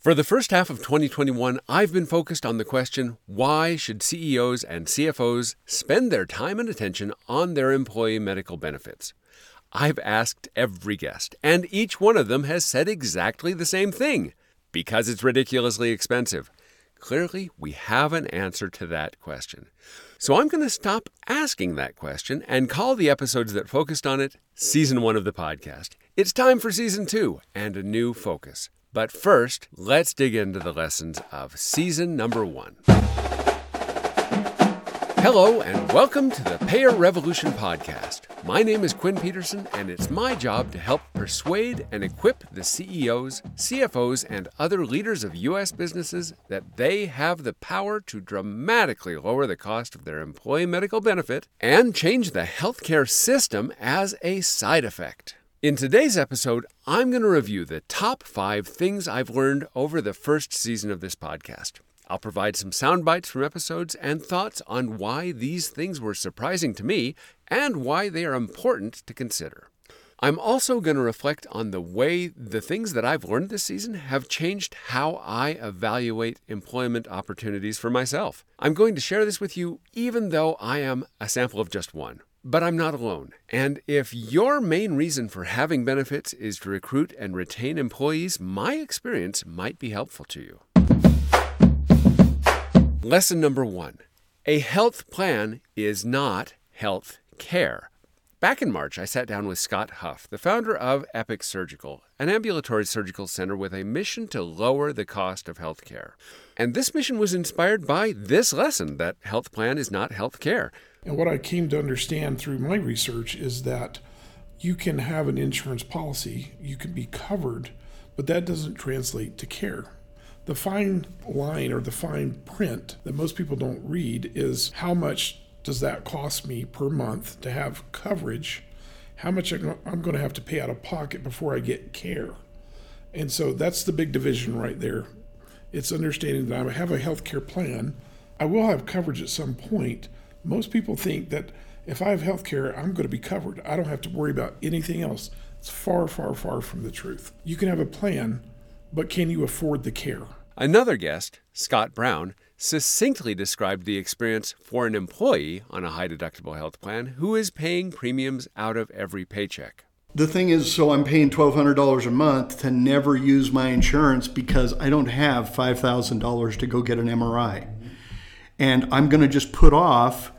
For the first half of 2021, I've been focused on the question why should CEOs and CFOs spend their time and attention on their employee medical benefits? I've asked every guest, and each one of them has said exactly the same thing because it's ridiculously expensive. Clearly, we have an answer to that question. So I'm going to stop asking that question and call the episodes that focused on it Season 1 of the podcast. It's time for Season 2 and a new focus. But first, let's dig into the lessons of season number one. Hello, and welcome to the Payer Revolution podcast. My name is Quinn Peterson, and it's my job to help persuade and equip the CEOs, CFOs, and other leaders of U.S. businesses that they have the power to dramatically lower the cost of their employee medical benefit and change the healthcare system as a side effect. In today's episode, I'm going to review the top five things I've learned over the first season of this podcast. I'll provide some sound bites from episodes and thoughts on why these things were surprising to me and why they are important to consider. I'm also going to reflect on the way the things that I've learned this season have changed how I evaluate employment opportunities for myself. I'm going to share this with you even though I am a sample of just one. But I'm not alone. And if your main reason for having benefits is to recruit and retain employees, my experience might be helpful to you. Lesson number one A health plan is not health care. Back in March, I sat down with Scott Huff, the founder of Epic Surgical, an ambulatory surgical center with a mission to lower the cost of health care. And this mission was inspired by this lesson that health plan is not health care. And what I came to understand through my research is that you can have an insurance policy, you can be covered, but that doesn't translate to care. The fine line or the fine print that most people don't read is how much does that cost me per month to have coverage? How much I'm going to have to pay out of pocket before I get care? And so that's the big division right there. It's understanding that I have a health care plan. I will have coverage at some point, most people think that if I have health care, I'm going to be covered. I don't have to worry about anything else. It's far, far, far from the truth. You can have a plan, but can you afford the care? Another guest, Scott Brown, succinctly described the experience for an employee on a high deductible health plan who is paying premiums out of every paycheck. The thing is, so I'm paying $1,200 a month to never use my insurance because I don't have $5,000 to go get an MRI and I'm going to just put off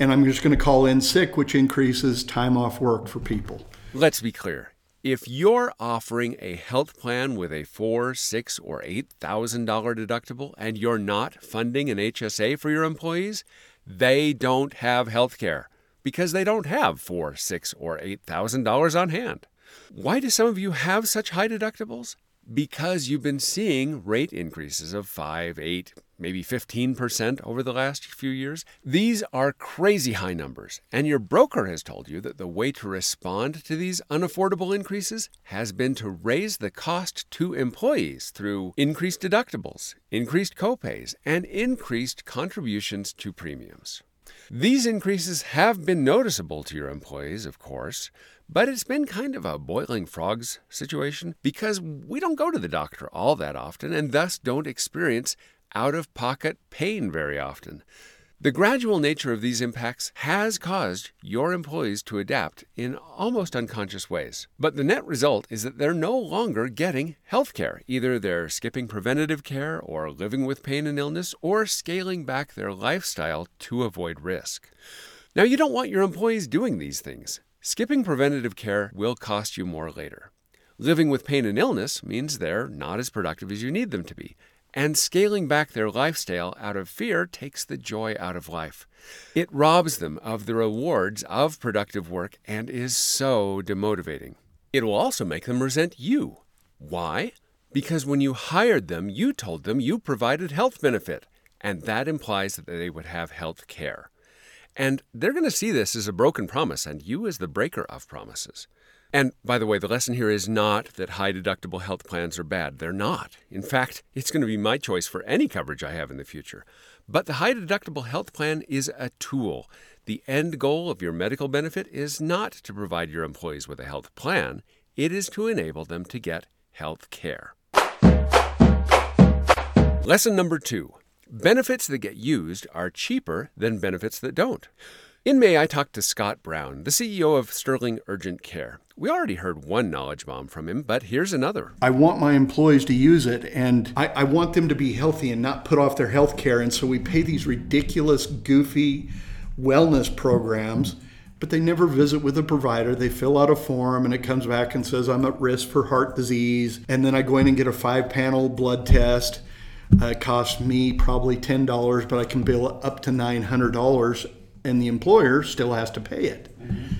and I'm just going to call in sick, which increases time off work for people. Let's be clear. If you're offering a health plan with a four, six, or eight thousand dollar deductible and you're not funding an HSA for your employees, they don't have health care because they don't have four, six, or eight thousand dollars on hand. Why do some of you have such high deductibles? Because you've been seeing rate increases of 5, 8, maybe 15% over the last few years. These are crazy high numbers, and your broker has told you that the way to respond to these unaffordable increases has been to raise the cost to employees through increased deductibles, increased copays, and increased contributions to premiums. These increases have been noticeable to your employees, of course, but it's been kind of a boiling frogs situation because we don't go to the doctor all that often and thus don't experience out of pocket pain very often. The gradual nature of these impacts has caused your employees to adapt in almost unconscious ways. But the net result is that they're no longer getting health care. Either they're skipping preventative care or living with pain and illness or scaling back their lifestyle to avoid risk. Now, you don't want your employees doing these things. Skipping preventative care will cost you more later. Living with pain and illness means they're not as productive as you need them to be, and scaling back their lifestyle out of fear takes the joy out of life. It robs them of the rewards of productive work and is so demotivating. It will also make them resent you. Why? Because when you hired them, you told them you provided health benefit, and that implies that they would have health care. And they're going to see this as a broken promise, and you as the breaker of promises. And by the way, the lesson here is not that high deductible health plans are bad. They're not. In fact, it's going to be my choice for any coverage I have in the future. But the high deductible health plan is a tool. The end goal of your medical benefit is not to provide your employees with a health plan, it is to enable them to get health care. Lesson number two benefits that get used are cheaper than benefits that don't. In May, I talked to Scott Brown, the CEO of Sterling Urgent Care. We already heard one knowledge bomb from him, but here's another. I want my employees to use it and I, I want them to be healthy and not put off their health care. And so we pay these ridiculous, goofy wellness programs, but they never visit with a provider. They fill out a form and it comes back and says, I'm at risk for heart disease. And then I go in and get a five panel blood test. Uh, it costs me probably $10, but I can bill up to $900 and the employer still has to pay it. Mm-hmm.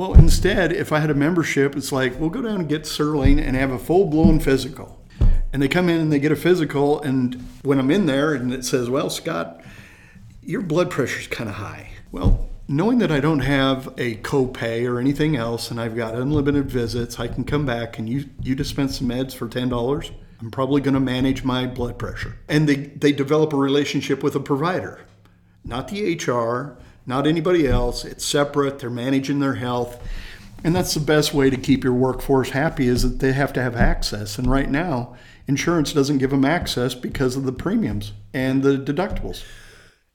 Well, instead, if I had a membership, it's like, we'll go down and get Sterling and have a full blown physical. And they come in and they get a physical, and when I'm in there and it says, well, Scott, your blood pressure's kind of high. Well, knowing that I don't have a copay or anything else and I've got unlimited visits, I can come back and you, you dispense some meds for $10. I'm probably going to manage my blood pressure. And they, they develop a relationship with a provider, not the HR, not anybody else. It's separate. They're managing their health. And that's the best way to keep your workforce happy is that they have to have access. And right now, insurance doesn't give them access because of the premiums and the deductibles.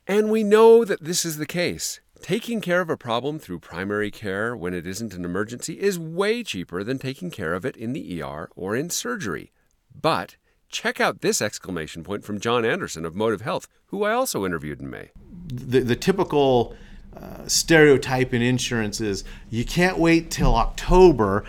And we know that this is the case. Taking care of a problem through primary care when it isn't an emergency is way cheaper than taking care of it in the ER or in surgery. But check out this exclamation point from John Anderson of Motive Health, who I also interviewed in May. The, the typical uh, stereotype in insurance is you can't wait till October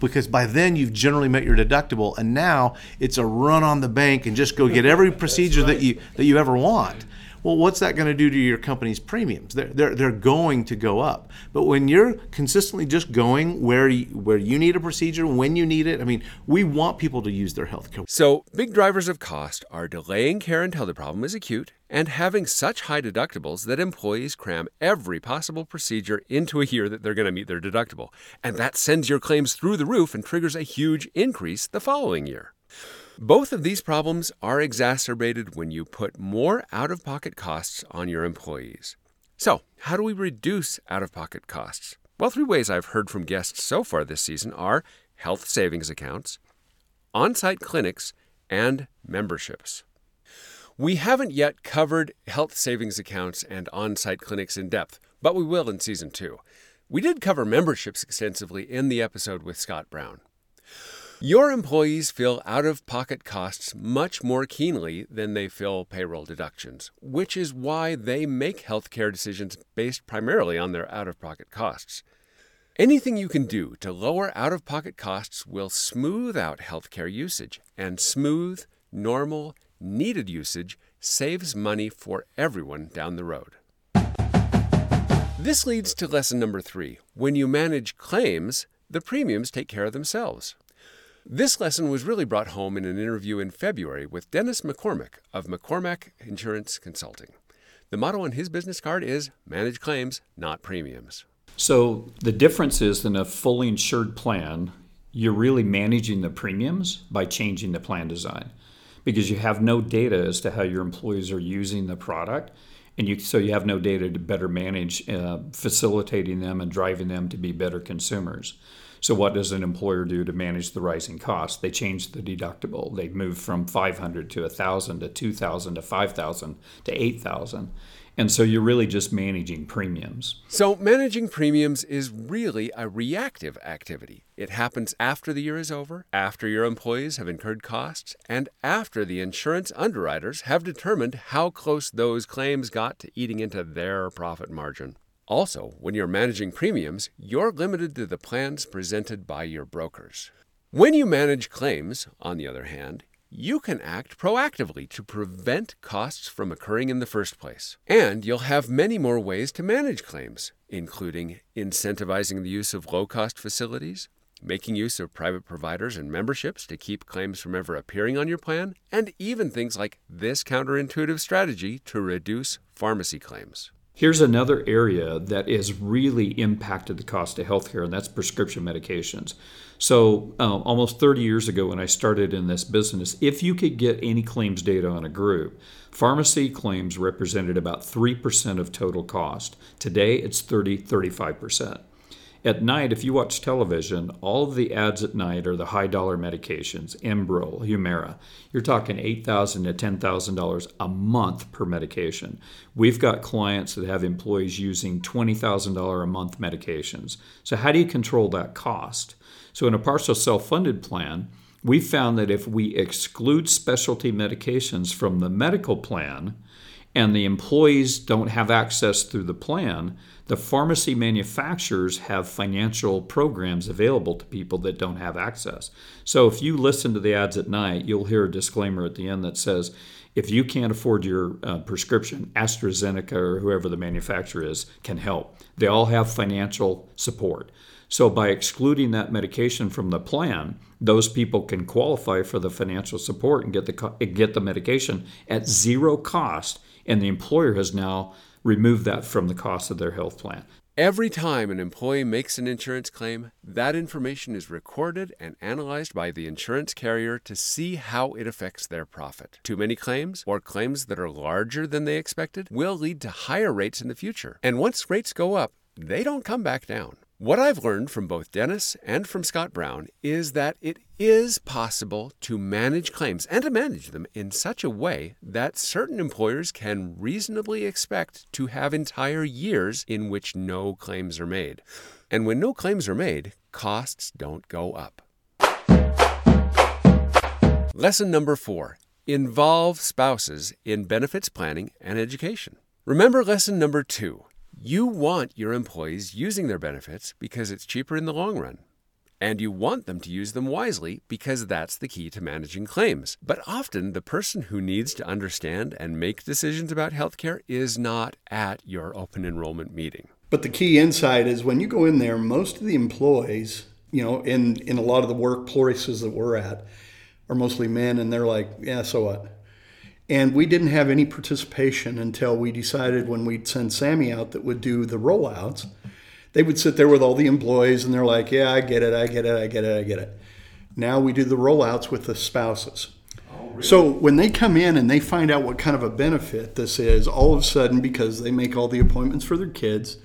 because by then you've generally met your deductible, and now it's a run on the bank and just go get every procedure right. that you that you ever want. Well, what's that going to do to your company's premiums? They're, they're, they're going to go up. But when you're consistently just going where you, where you need a procedure, when you need it, I mean, we want people to use their health care. So, big drivers of cost are delaying care until the problem is acute and having such high deductibles that employees cram every possible procedure into a year that they're going to meet their deductible. And that sends your claims through the roof and triggers a huge increase the following year. Both of these problems are exacerbated when you put more out of pocket costs on your employees. So, how do we reduce out of pocket costs? Well, three ways I've heard from guests so far this season are health savings accounts, on site clinics, and memberships. We haven't yet covered health savings accounts and on site clinics in depth, but we will in season two. We did cover memberships extensively in the episode with Scott Brown. Your employees feel out of pocket costs much more keenly than they feel payroll deductions, which is why they make healthcare decisions based primarily on their out of pocket costs. Anything you can do to lower out of pocket costs will smooth out healthcare usage, and smooth, normal, needed usage saves money for everyone down the road. This leads to lesson number three. When you manage claims, the premiums take care of themselves. This lesson was really brought home in an interview in February with Dennis McCormick of McCormack Insurance Consulting. The motto on his business card is manage claims, not premiums. So the difference is in a fully insured plan, you're really managing the premiums by changing the plan design because you have no data as to how your employees are using the product and you so you have no data to better manage uh, facilitating them and driving them to be better consumers so, what does an employer do to manage the rising costs? They change the deductible. They move from 500 to 1,000 to 2,000 to 5,000 to 8,000. And so you're really just managing premiums. So, managing premiums is really a reactive activity. It happens after the year is over, after your employees have incurred costs, and after the insurance underwriters have determined how close those claims got to eating into their profit margin. Also, when you're managing premiums, you're limited to the plans presented by your brokers. When you manage claims, on the other hand, you can act proactively to prevent costs from occurring in the first place. And you'll have many more ways to manage claims, including incentivizing the use of low cost facilities, making use of private providers and memberships to keep claims from ever appearing on your plan, and even things like this counterintuitive strategy to reduce pharmacy claims. Here's another area that has really impacted the cost of healthcare, and that's prescription medications. So, uh, almost 30 years ago, when I started in this business, if you could get any claims data on a group, pharmacy claims represented about 3% of total cost. Today, it's 30, 35%. At night, if you watch television, all of the ads at night are the high dollar medications, Enbrel, Humira. You're talking $8,000 to $10,000 a month per medication. We've got clients that have employees using $20,000 a month medications. So, how do you control that cost? So, in a partial self funded plan, we found that if we exclude specialty medications from the medical plan and the employees don't have access through the plan, the pharmacy manufacturers have financial programs available to people that don't have access. So if you listen to the ads at night, you'll hear a disclaimer at the end that says, if you can't afford your uh, prescription, AstraZeneca or whoever the manufacturer is can help. They all have financial support. So by excluding that medication from the plan, those people can qualify for the financial support and get the get the medication at zero cost, and the employer has now removed that from the cost of their health plan. Every time an employee makes an insurance claim, that information is recorded and analyzed by the insurance carrier to see how it affects their profit. Too many claims, or claims that are larger than they expected, will lead to higher rates in the future. And once rates go up, they don't come back down. What I've learned from both Dennis and from Scott Brown is that it is possible to manage claims and to manage them in such a way that certain employers can reasonably expect to have entire years in which no claims are made. And when no claims are made, costs don't go up. Lesson number four involve spouses in benefits planning and education. Remember lesson number two you want your employees using their benefits because it's cheaper in the long run. And you want them to use them wisely because that's the key to managing claims. But often, the person who needs to understand and make decisions about healthcare is not at your open enrollment meeting. But the key insight is when you go in there, most of the employees, you know, in, in a lot of the workplaces that we're at, are mostly men, and they're like, yeah, so what? And we didn't have any participation until we decided when we'd send Sammy out that would do the rollouts. They would sit there with all the employees and they're like, Yeah, I get it, I get it, I get it, I get it. Now we do the rollouts with the spouses. Oh, really? So when they come in and they find out what kind of a benefit this is, all of a sudden, because they make all the appointments for their kids,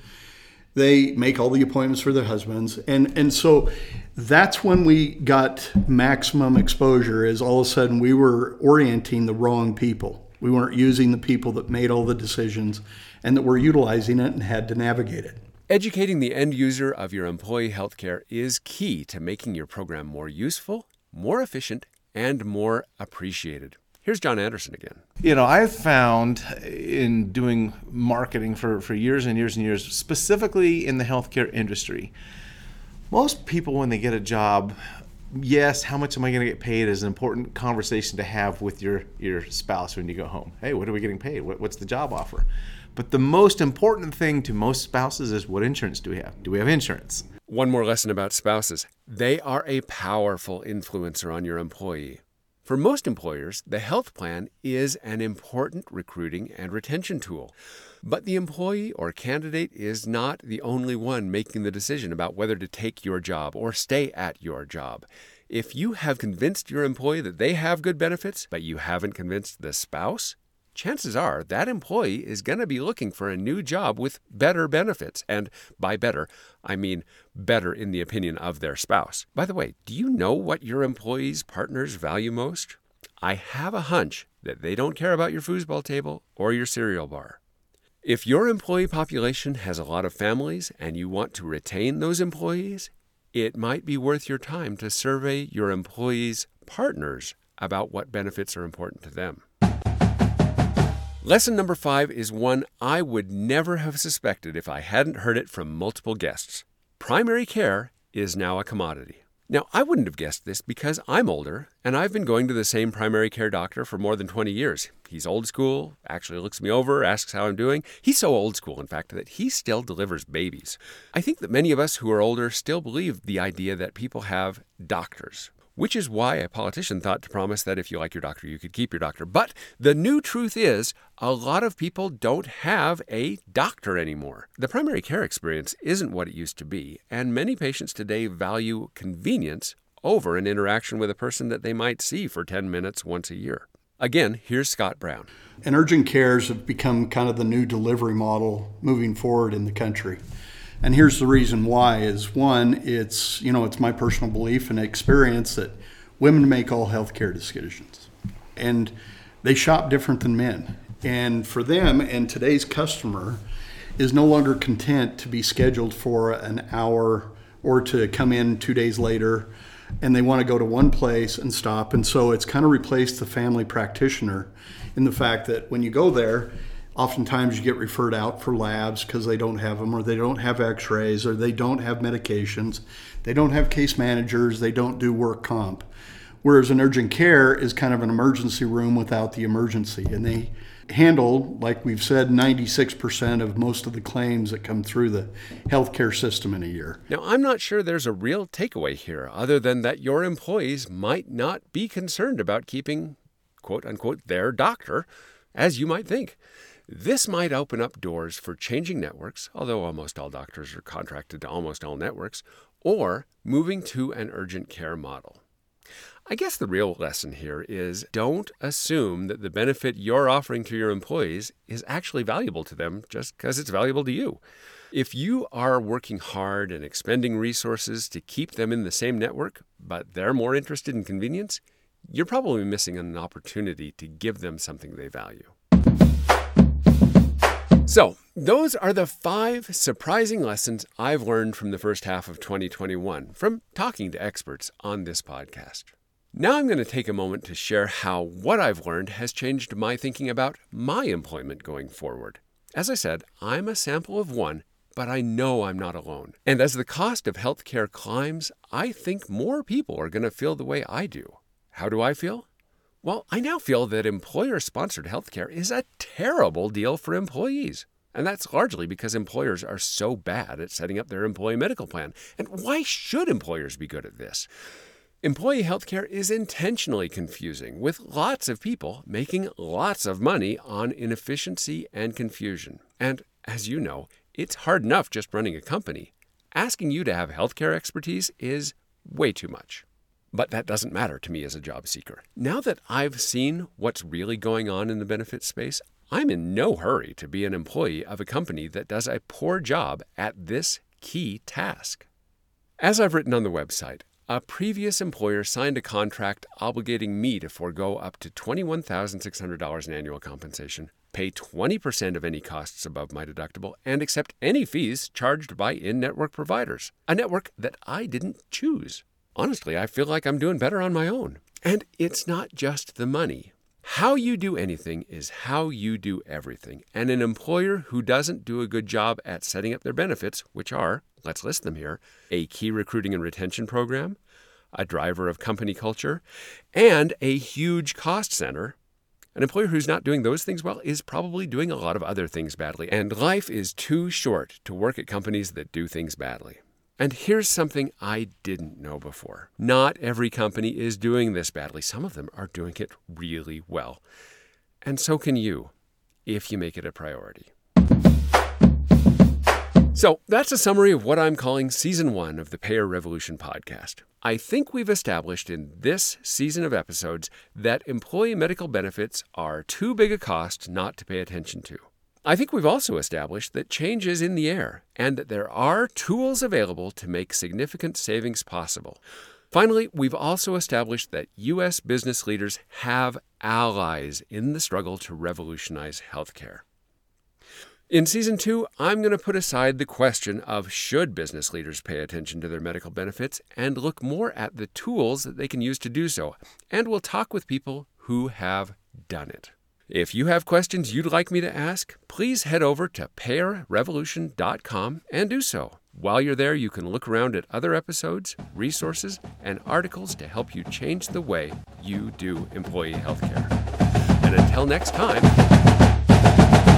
they make all the appointments for their husbands. And and so that's when we got maximum exposure is all of a sudden we were orienting the wrong people. We weren't using the people that made all the decisions and that were utilizing it and had to navigate it. Educating the end user of your employee healthcare is key to making your program more useful more efficient and more appreciated Here's John Anderson again. You know, I've found in doing marketing for, for years and years and years, specifically in the healthcare industry, most people, when they get a job, yes, how much am I going to get paid is an important conversation to have with your, your spouse when you go home. Hey, what are we getting paid? What, what's the job offer? But the most important thing to most spouses is what insurance do we have? Do we have insurance? One more lesson about spouses they are a powerful influencer on your employee. For most employers, the health plan is an important recruiting and retention tool. But the employee or candidate is not the only one making the decision about whether to take your job or stay at your job. If you have convinced your employee that they have good benefits, but you haven't convinced the spouse, chances are that employee is going to be looking for a new job with better benefits. And by better, I mean better in the opinion of their spouse. By the way, do you know what your employees' partners value most? I have a hunch that they don't care about your foosball table or your cereal bar. If your employee population has a lot of families and you want to retain those employees, it might be worth your time to survey your employees' partners about what benefits are important to them. Lesson number five is one I would never have suspected if I hadn't heard it from multiple guests. Primary care is now a commodity. Now, I wouldn't have guessed this because I'm older and I've been going to the same primary care doctor for more than 20 years. He's old school, actually looks me over, asks how I'm doing. He's so old school, in fact, that he still delivers babies. I think that many of us who are older still believe the idea that people have doctors which is why a politician thought to promise that if you like your doctor, you could keep your doctor. But the new truth is, a lot of people don't have a doctor anymore. The primary care experience isn't what it used to be, and many patients today value convenience over an interaction with a person that they might see for 10 minutes once a year. Again, here's Scott Brown. And urgent cares have become kind of the new delivery model moving forward in the country. And here's the reason why is one, it's, you know, it's my personal belief and experience that women make all healthcare decisions. And they shop different than men. And for them and today's customer is no longer content to be scheduled for an hour or to come in two days later and they want to go to one place and stop. And so it's kind of replaced the family practitioner in the fact that when you go there, oftentimes you get referred out for labs because they don't have them or they don't have x-rays or they don't have medications. They don't have case managers. They don't do work comp. Whereas an urgent care is kind of an emergency room without the emergency and they handle like we've said 96% of most of the claims that come through the healthcare system in a year. Now, I'm not sure there's a real takeaway here other than that your employees might not be concerned about keeping, quote unquote, their doctor as you might think. This might open up doors for changing networks, although almost all doctors are contracted to almost all networks, or moving to an urgent care model. I guess the real lesson here is don't assume that the benefit you're offering to your employees is actually valuable to them just because it's valuable to you. If you are working hard and expending resources to keep them in the same network, but they're more interested in convenience, you're probably missing an opportunity to give them something they value. So, those are the five surprising lessons I've learned from the first half of 2021 from talking to experts on this podcast. Now, I'm going to take a moment to share how what I've learned has changed my thinking about my employment going forward. As I said, I'm a sample of one, but I know I'm not alone. And as the cost of healthcare climbs, I think more people are going to feel the way I do. How do I feel? Well, I now feel that employer sponsored healthcare is a terrible deal for employees. And that's largely because employers are so bad at setting up their employee medical plan. And why should employers be good at this? Employee healthcare is intentionally confusing, with lots of people making lots of money on inefficiency and confusion. And as you know, it's hard enough just running a company. Asking you to have healthcare expertise is way too much. But that doesn't matter to me as a job seeker. Now that I've seen what's really going on in the benefits space, I'm in no hurry to be an employee of a company that does a poor job at this key task. As I've written on the website, a previous employer signed a contract obligating me to forego up to $21,600 in annual compensation, pay 20% of any costs above my deductible, and accept any fees charged by in network providers, a network that I didn't choose. Honestly, I feel like I'm doing better on my own. And it's not just the money. How you do anything is how you do everything. And an employer who doesn't do a good job at setting up their benefits, which are, let's list them here, a key recruiting and retention program, a driver of company culture, and a huge cost center, an employer who's not doing those things well is probably doing a lot of other things badly. And life is too short to work at companies that do things badly. And here's something I didn't know before. Not every company is doing this badly. Some of them are doing it really well. And so can you, if you make it a priority. So that's a summary of what I'm calling season one of the Payer Revolution podcast. I think we've established in this season of episodes that employee medical benefits are too big a cost not to pay attention to. I think we've also established that change is in the air and that there are tools available to make significant savings possible. Finally, we've also established that U.S. business leaders have allies in the struggle to revolutionize healthcare. In season two, I'm going to put aside the question of should business leaders pay attention to their medical benefits and look more at the tools that they can use to do so. And we'll talk with people who have done it. If you have questions you'd like me to ask, please head over to payerrevolution.com and do so. While you're there, you can look around at other episodes, resources, and articles to help you change the way you do employee healthcare. And until next time,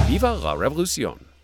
Viva la Revolución!